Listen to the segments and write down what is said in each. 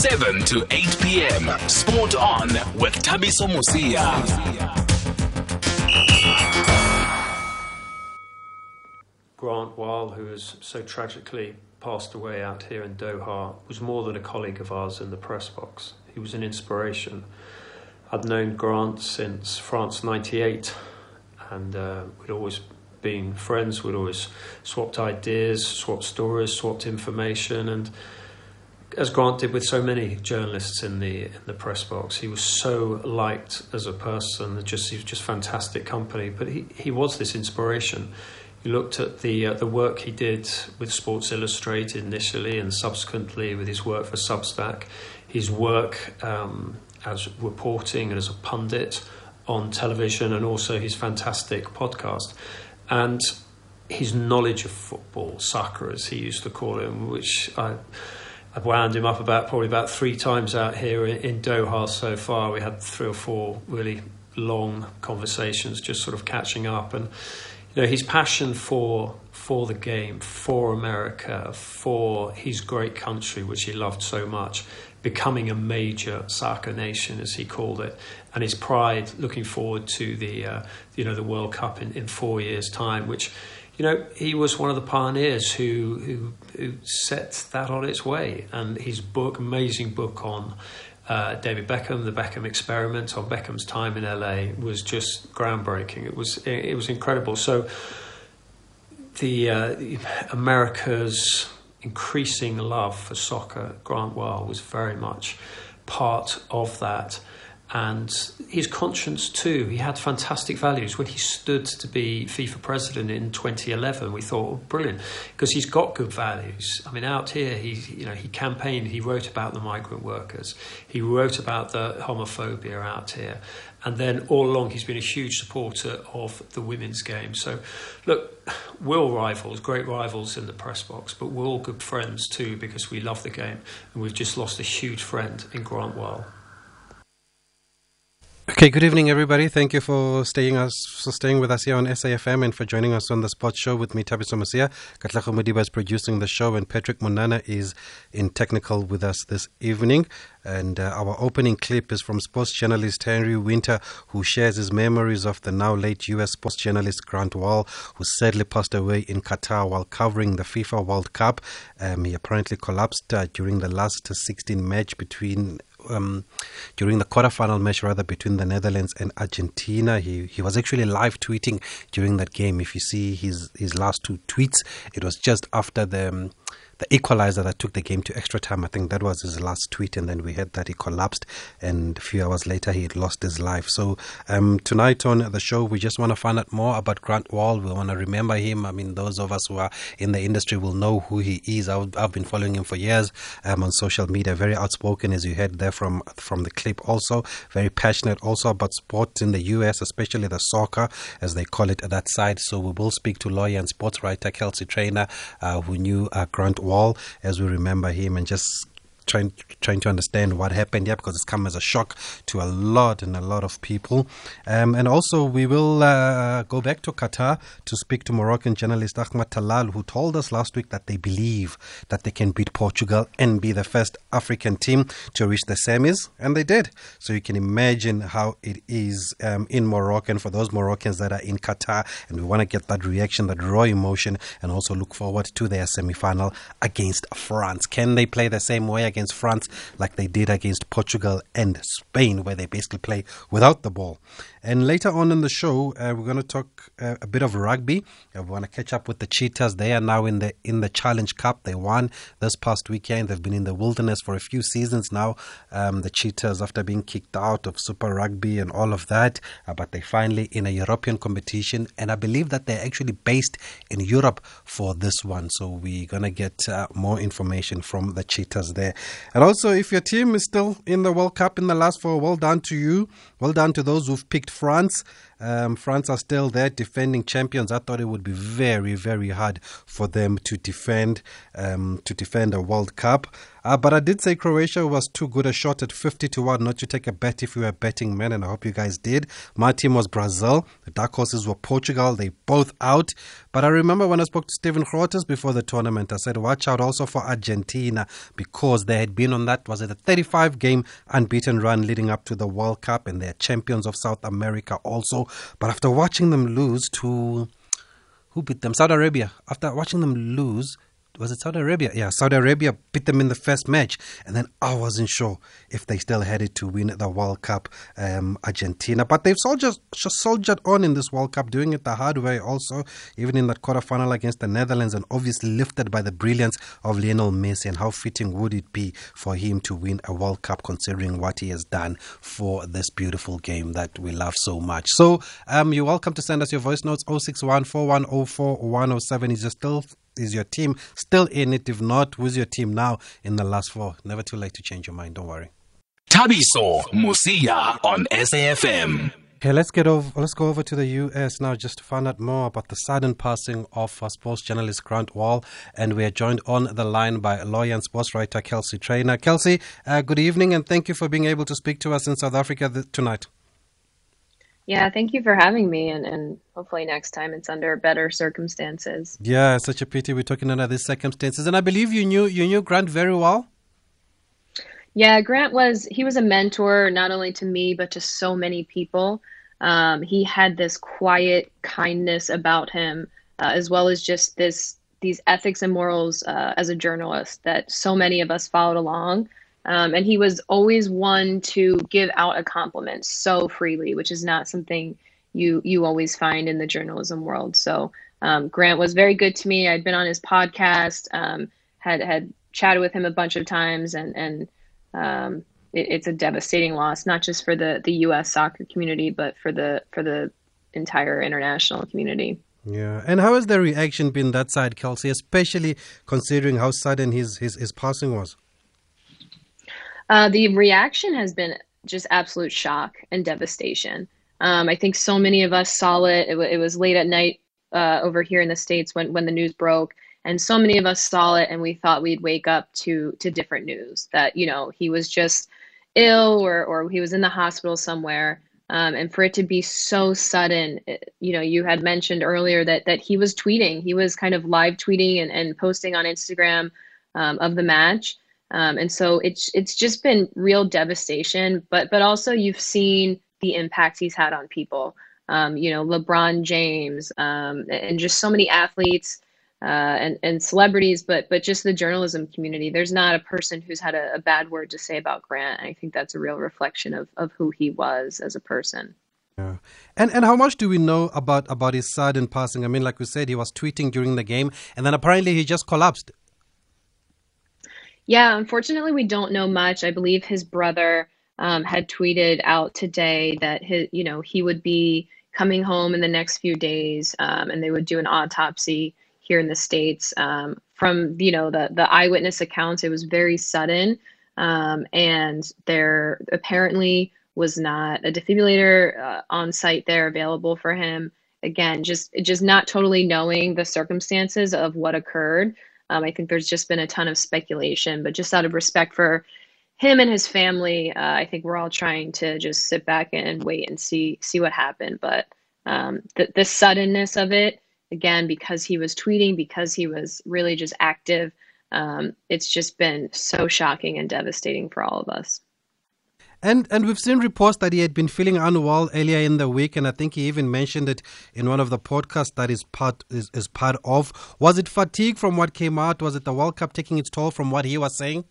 7 to 8 p.m. Sport on with Thabiso Mosia. Grant Wahl, who has so tragically passed away out here in Doha, was more than a colleague of ours in the press box. He was an inspiration. I'd known Grant since France 98, and uh, we'd always been friends. We'd always swapped ideas, swapped stories, swapped information, and as Grant did with so many journalists in the in the press box, he was so liked as a person. Just he was just fantastic company. But he, he was this inspiration. You looked at the uh, the work he did with Sports Illustrated initially, and subsequently with his work for Substack, his work um, as reporting and as a pundit on television, and also his fantastic podcast, and his knowledge of football, soccer as he used to call it, which I I've wound him up about probably about three times out here in, Doha so far. We had three or four really long conversations, just sort of catching up, and you know his passion for for the game, for America, for his great country, which he loved so much, becoming a major soccer nation, as he called it, and his pride looking forward to the uh, you know the World Cup in, in four years' time, which you know, he was one of the pioneers who, who, who set that on its way. And his book, amazing book on uh, David Beckham, the Beckham experiment on Beckham's time in LA, was just groundbreaking. It was it was incredible. So the uh, America's increasing love for soccer, Grant Wahl was very much part of that and his conscience too. He had fantastic values. When he stood to be FIFA president in 2011, we thought, oh, brilliant, because he's got good values. I mean, out here, he you know he campaigned, he wrote about the migrant workers, he wrote about the homophobia out here, and then all along he's been a huge supporter of the women's game. So, look, we're all rivals, great rivals in the press box, but we're all good friends too because we love the game, and we've just lost a huge friend in Grant Wahl. Okay, good evening, everybody. Thank you for staying us for staying with us here on SAFM and for joining us on the Sports Show with me, Thabiso Mosia. Katlego Modiba is producing the show, and Patrick Monana is in technical with us this evening. And uh, our opening clip is from sports journalist Henry Winter, who shares his memories of the now late U.S. sports journalist Grant Wahl, who sadly passed away in Qatar while covering the FIFA World Cup. Um, he apparently collapsed uh, during the last 16 match between um, during the quarterfinal match, rather between the Netherlands and Argentina. He he was actually live tweeting during that game. If you see his his last two tweets, it was just after the um, the equalizer that took the game to extra time. I think that was his last tweet, and then we heard that he collapsed, and a few hours later he had lost his life. So um, tonight on the show, we just want to find out more about Grant Wahl. We want to remember him. I mean, those of us who are in the industry will know who he is. I've, I've been following him for years um, on social media. Very outspoken, as you heard there from from the clip. Also very passionate, also about sports in the U.S., especially the soccer as they call it at that side. So we will speak to lawyer and sports writer Kelsey Trainor, uh, who knew uh, Grant Wahl as we remember him and just trying trying to understand what happened here because it's come as a shock to a lot and a lot of people. Um, and also, we will uh, go back to Qatar to speak to Moroccan journalist Ahmad Talal, who told us last week that they believe that they can beat Portugal and be the first African team to reach the semis, and they did. So you can imagine how it is um, in Morocco and for those Moroccans that are in Qatar, and we want to get that reaction, that raw emotion, and also look forward to their semi final against France. Can they play the same way against? Against France like they did against Portugal and Spain, where they basically play without the ball. And later on in the show, uh, we're going to talk uh, a bit of rugby. Uh, we want to catch up with the Cheetahs. They are now in the in the Challenge Cup. They won this past weekend. They've been in the wilderness for a few seasons now. Um, the Cheetahs, after being kicked out of Super Rugby and all of that, uh, but they finally in a European competition. And I believe that they're actually based in Europe for this one. So we're going to get uh, more information from the Cheetahs there. And also, if your team is still in the World Cup in the last four, well done to you. Well done to those who've picked France. Um, France are still there defending champions. I thought it would be very, very hard for them to defend um, to defend a World Cup. Uh, but I did say Croatia was too good a shot at 50 to 1 not to take a bet if you were betting men, and I hope you guys did. My team was Brazil. The dark horses were Portugal. They both out. But I remember when I spoke to Stephen Grootes before the tournament, I said, watch out also for Argentina because they had been on that, was it a 35 game unbeaten run leading up to the World Cup, and they're champions of South America also. But after watching them lose to. Who beat them? Saudi Arabia. After watching them lose was it Saudi Arabia? Yeah, Saudi Arabia beat them in the first match, and then I wasn't sure if they still headed to win the World Cup, um, Argentina. But they've soldiered, soldiered on in this World Cup, doing it the hard way also, even in that quarterfinal against the Netherlands, and obviously lifted by the brilliance of Lionel Messi. And how fitting would it be for him to win a World Cup, considering what he has done for this beautiful game that we love so much? So um, you're welcome to send us your voice notes 061 Is still is your team still in it? If not, who's your team now in the last four? Never too late to change your mind. Don't worry. Thabiso Mosia on SAFM. Okay, let's get over. Let's go over to the U.S. now, just to find out more about the sudden passing of uh, sports journalist Grant Wahl, and we are joined on the line by lawyer and sports writer Kelsey Trainor. Kelsey, uh, good evening, and thank you for being able to speak to us in South Africa th- tonight. Yeah, thank you for having me, and, and hopefully next time it's under better circumstances. Yeah, such a pity we're talking under these circumstances. And I believe you knew you knew Grant very well. Yeah, Grant was he was a mentor not only to me but to so many people. Um, he had this quiet kindness about him, uh, as well as just this these ethics and morals uh, as a journalist that so many of us followed along. Um, and he was always one to give out a compliment so freely, which is not something you you always find in the journalism world. So um, Grant was very good to me. I'd been on his podcast, um, had had chatted with him a bunch of times, and and um, it, it's a devastating loss, not just for the the U.S. soccer community, but for the for the entire international community. Yeah, and how has the reaction been that side, Kelsey, especially considering how sudden his his, his passing was? Uh, the reaction has been just absolute shock and devastation. Um, I think so many of us saw it. It, it was late at night uh, over here in the states when when the news broke, and so many of us saw it, and we thought we'd wake up to to different news that you know he was just ill or or he was in the hospital somewhere. Um, and for it to be so sudden, it, you know, you had mentioned earlier that that he was tweeting, he was kind of live tweeting and, and posting on Instagram um, of the match. Um, and so it's it's just been real devastation, but but also you've seen the impact he's had on people. Um, you know, LeBron James um, and just so many athletes uh, and and celebrities, but but just the journalism community. There's not a person who's had a, a bad word to say about Grant. and I think that's a real reflection of of who he was as a person. Yeah. And and how much do we know about about his sudden passing? I mean, like we said, he was tweeting during the game, and then apparently he just collapsed. Yeah, unfortunately, we don't know much. I believe his brother um, had tweeted out today that his, you know, he would be coming home in the next few days, um, and they would do an autopsy here in the states. Um, from you know the the eyewitness accounts, it was very sudden, um, and there apparently was not a defibrillator uh, on site there available for him. Again, just just not totally knowing the circumstances of what occurred. Um, I think there's just been a ton of speculation, but just out of respect for him and his family, uh, I think we're all trying to just sit back and wait and see see what happened. But um, the the suddenness of it, again, because he was tweeting, because he was really just active, um, it's just been so shocking and devastating for all of us. And and we've seen reports that he had been feeling unwell earlier in the week, and I think he even mentioned it in one of the podcasts that is part is, is part of. Was it fatigue from what came out? Was it the World Cup taking its toll from what he was saying?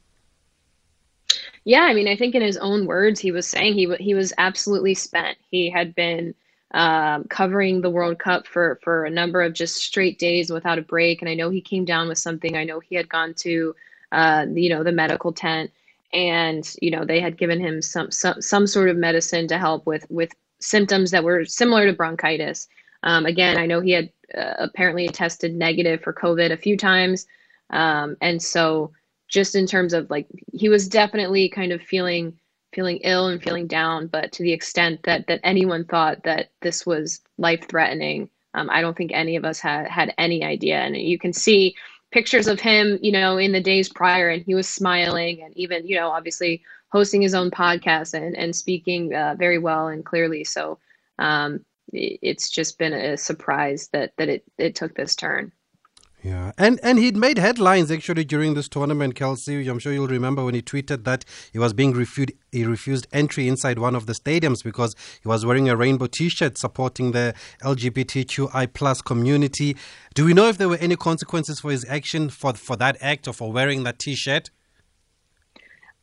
Yeah, I mean, I think in his own words, he was saying he he was absolutely spent. He had been um, covering the World Cup for for a number of just straight days without a break, and I know he came down with something. I know he had gone to uh, you know the medical tent and you know they had given him some some some sort of medicine to help with with symptoms that were similar to bronchitis. Um, again, I know he had uh, apparently tested negative for COVID a few times, um, and so just in terms of like he was definitely kind of feeling feeling ill and feeling down, but to the extent that that anyone thought that this was life threatening, um, I don't think any of us had had any idea. And you can see pictures of him, you know, in the days prior, and he was smiling and even, you know, obviously hosting his own podcast and and speaking uh, very well and clearly. So um, it's just been a surprise that that it it took this turn. Yeah, and and he'd made headlines actually during this tournament, Kelsey. I'm sure you'll remember when he tweeted that he was being refused he refused entry inside one of the stadiums because he was wearing a rainbow T-shirt supporting the LGBTQI plus community. Do we know if there were any consequences for his action for for that act or for wearing that T-shirt?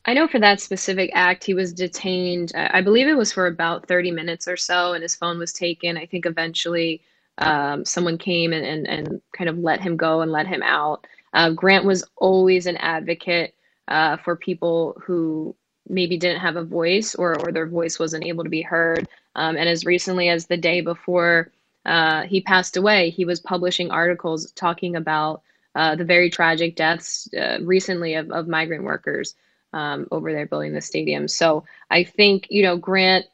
I know for that specific act, he was detained. I believe it was for about 30 minutes or so, and his phone was taken. I think eventually um, someone came and, and, and kind of let him go and let him out. Uh, Grant was always an advocate uh, for people who maybe didn't have a voice or, or their voice wasn't able to be heard. Um, and as recently as the day before uh, he passed away, he was publishing articles talking about uh, the very tragic deaths uh, recently of, of migrant workers um, over there building the stadium. So I think, you know, Grant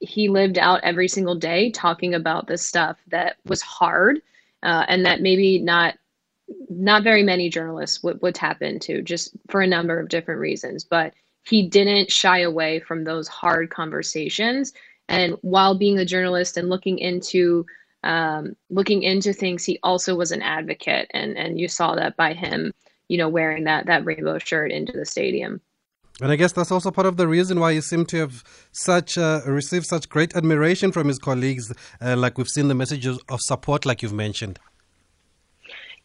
he lived out every single day talking about this stuff that was hard uh, and that maybe not not very many journalists would, would tap into just for a number of different reasons. But he didn't shy away from those hard conversations. And while being a journalist and looking into um, looking into things he also was an advocate. And and you saw that by him you know wearing that that rainbow shirt into the stadium and I guess that's also part of the reason why he seemed to have such uh, received such great admiration from his colleagues. Uh, like we've seen the messages of support, like you've mentioned.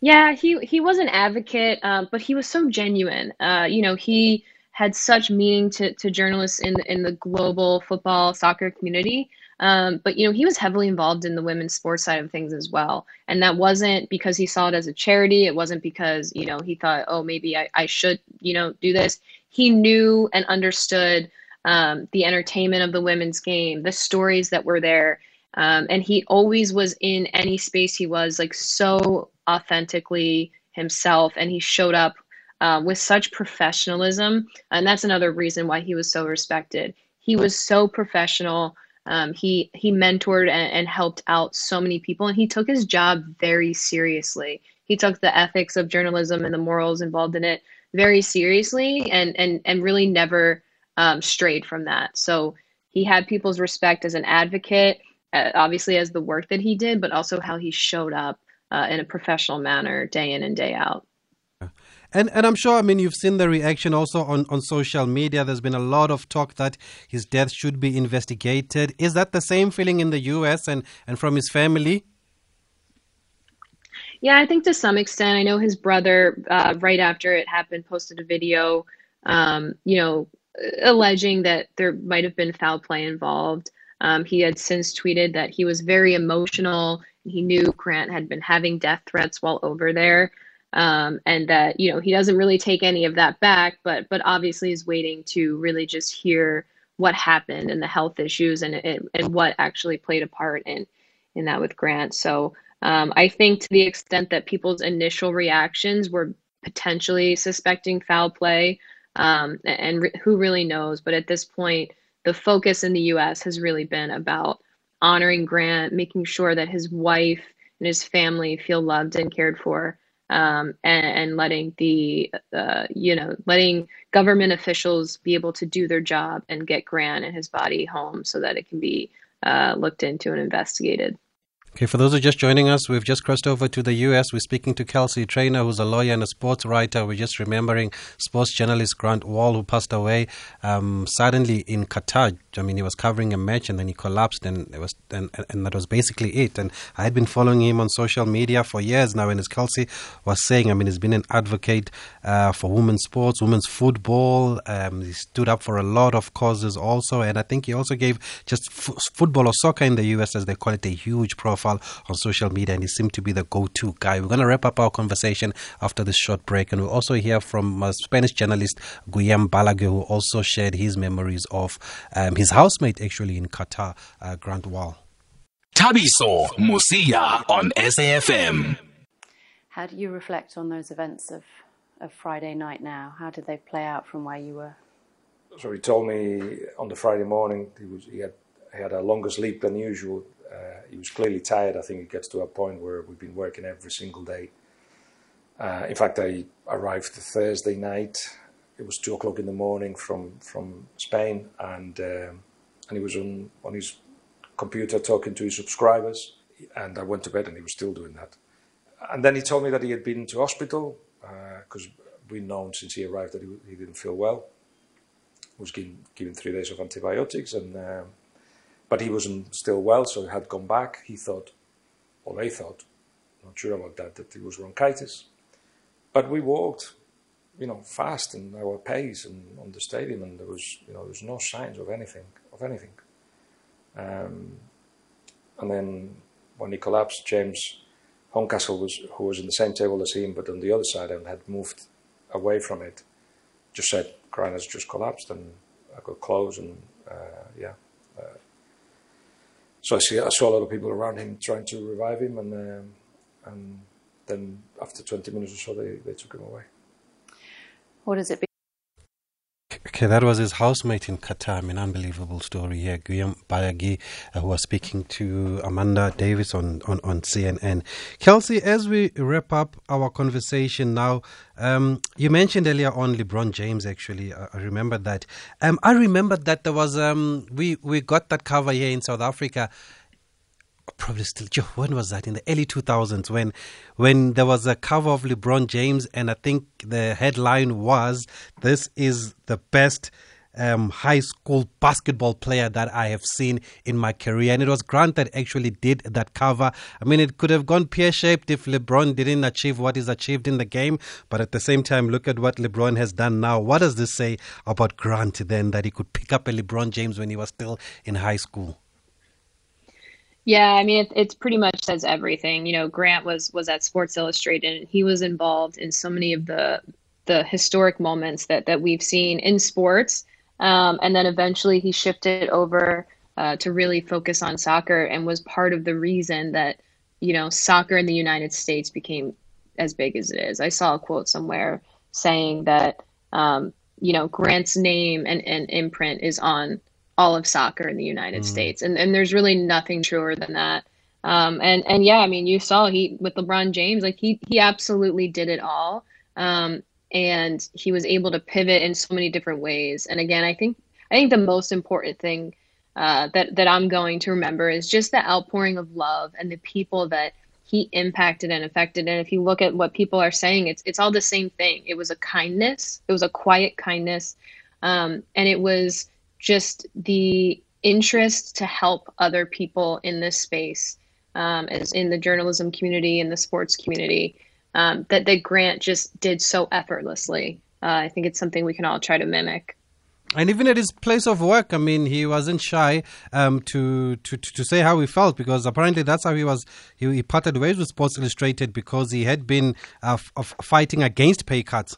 Yeah, he he was an advocate, um, but he was so genuine. Uh, you know, he had such meaning to, to journalists in in the global football soccer community. Um, but you know, he was heavily involved in the women's sports side of things as well, and that wasn't because he saw it as a charity. It wasn't because you know he thought, oh, maybe I, I should you know do this he knew and understood um, the entertainment of the women's game, the stories that were there. Um, and he always was in any space he was like so authentically himself. And he showed up uh, with such professionalism. And that's another reason why he was so respected. He was so professional. Um, he he mentored and, and, helped out so many people. And he took his job very seriously. He took the ethics of journalism and the morals involved in it very seriously and and and really never um, strayed from that. So he had people's respect as an advocate, uh, obviously as the work that he did, but also how he showed up uh, in a professional manner day in and day out. And and I'm sure I mean you've seen the reaction also on, on social media. There's been a lot of talk that his death should be investigated. Is that the same feeling in the US and, and from his family? Yeah, I think to some extent. I know his brother, uh, right after it happened, posted a video, um, you know, alleging that there might have been foul play involved. Um, he had since tweeted that he was very emotional. He knew Grant had been having death threats while over there, um, and that you know he doesn't really take any of that back, but but obviously is waiting to really just hear what happened and the health issues and and, and what actually played a part in in that with Grant. So um, I think to the extent that people's initial reactions were potentially suspecting foul play, um, and re- who really knows? But at this point, the focus in the U.S. has really been about honoring Grant, making sure that his wife and his family feel loved and cared for, um, and, and, letting the uh, you know letting government officials be able to do their job and get Grant and his body home so that it can be uh, looked into and investigated. Okay, for those who are just joining us, we've just crossed over to the US. We're speaking to Kelsey Trainor, who's a lawyer and a sports writer. We're just remembering sports journalist Grant Wahl, who passed away um, suddenly in Qatar. I mean, he was covering a match and then he collapsed, and it was and, and that was basically it. And I had been following him on social media for years now. And as Kelsey was saying, I mean, he's been an advocate uh, for women's sports, women's football. Um, he stood up for a lot of causes also, and I think he also gave just f- football or soccer in the US, as they call it, a huge profile profile on social media, and he seemed to be the go to guy. We're going to wrap up our conversation after this short break, and we'll also hear from a Spanish journalist Guillem Balague, who also shared his memories of um, his housemate actually in Qatar, uh, Grant Wahl. Thabiso Mosia on SAFM. How do you reflect on those events of, of Friday night now? How did they play out from where you were so he told me on the Friday morning he was he had he had a longer sleep than usual. Uh, he was clearly tired. I think it gets to a point where we've been working every single day. Uh, in fact, I arrived Thursday night. It was two o'clock in the morning from from Spain, and um, and he was on on his computer talking to his subscribers. And I went to bed, and he was still doing that. And then he told me that he had been to hospital because uh, we'd known since he arrived that he, he didn't feel well. Was given, given three days of antibiotics, and um, but he wasn't still well, so he had gone back. He thought, or they thought, not sure about that, that it was bronchitis. But we walked, you know, fast in our pace and on the stadium, and there was, you know, there was no signs of anything, of anything. Um, and then when he collapsed, James Horncastle was, who was in the same table as him, but on the other side and had moved away from it, just said, Grant has just collapsed, and I got close, and uh, yeah. So I, see, I saw a lot of people around him trying to revive him, and um, and then after 20 minutes or so, they, they took him away. What does it be? Okay, that was his housemate in Qatar. I mean, unbelievable story here. Guillem Balague, uh, who was speaking to Amanda Davies on, on, on CNN. Kelsey, as we wrap up our conversation now, um, you mentioned earlier on LeBron James, actually. I, I remember that. Um, I remember that there was, um, we, we got that cover here in South Africa probably still when was that in the early 2000s when when there was a cover of LeBron James and I think the headline was this is the best um, high school basketball player that I have seen in my career. And it was Grant that actually did that cover. I mean, it could have gone pear shaped if LeBron didn't achieve what is achieved in the game. But at the same time, look at what LeBron has done now. What does this say about Grant then that he could pick up a LeBron James when he was still in high school? Yeah, I mean, it, it's pretty much says everything. You know, Grant was was at Sports Illustrated, and he was involved in so many of the the historic moments that that we've seen in sports. Um, and then eventually he shifted over uh, to really focus on soccer, and was part of the reason that you know soccer in the United States became as big as it is. I saw a quote somewhere saying that um, you know Grant's name and, and imprint is on all of soccer in the United mm. States. And and there's really nothing truer than that. Um, and and yeah, I mean, you saw he with LeBron James, like he he absolutely did it all. Um, and he was able to pivot in so many different ways. And again, I think I think the most important thing uh, that that I'm going to remember is just the outpouring of love and the people that he impacted and affected. And if you look at what people are saying, it's it's all the same thing. It was a kindness. It was a quiet kindness, um, and it was just the interest to help other people in this space, um, as in the journalism community and the sports community, um, that that Grant just did so effortlessly. Uh, I think it's something we can all try to mimic. And even at his place of work, I mean, he wasn't shy um, to, to to say how he felt because apparently that's how he was. He, he parted ways with Sports Illustrated because he had been uh, f- fighting against pay cuts.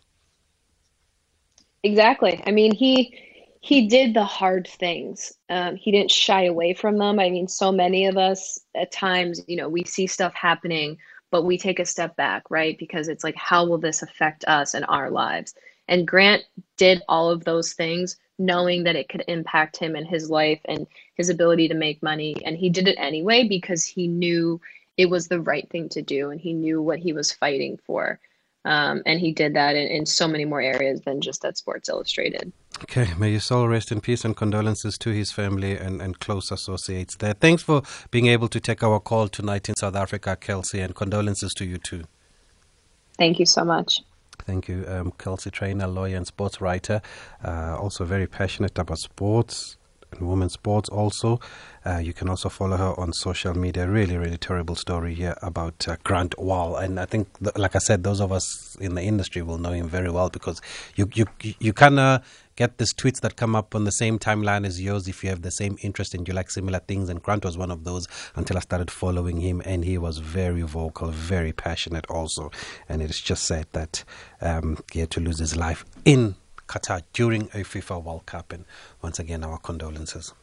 Exactly. I mean, he he did the hard things. Um, he didn't shy away from them. I mean, so many of us at times, you know, we see stuff happening, but we take a step back, right? Because it's like, how will this affect us and our lives? And Grant did all of those things knowing that it could impact him and his life and his ability to make money. And he did it anyway because he knew it was the right thing to do and he knew what he was fighting for. Um, and he did that in, in so many more areas than just at Sports Illustrated. Okay, may your soul rest in peace and condolences to his family and, and close associates there. Thanks for being able to take our call tonight in South Africa, Kelsey, and condolences to you too. Thank you so much. Thank you, um, Kelsey Trainor, lawyer, and sports writer. Uh, also very passionate about sports and women's sports also. Uh, you can also follow her on social media. Really, really terrible story here about uh, Grant Wahl. And I think, th- like I said, those of us in the industry will know him very well because you, you, you kind of get these tweets that come up on the same timeline as yours if you have the same interest and you like similar things. And Grant was one of those until I started following him, and he was very vocal, very passionate also. And it's just sad that um, he had to lose his life in Qatar during a FIFA World Cup. And once again, our condolences.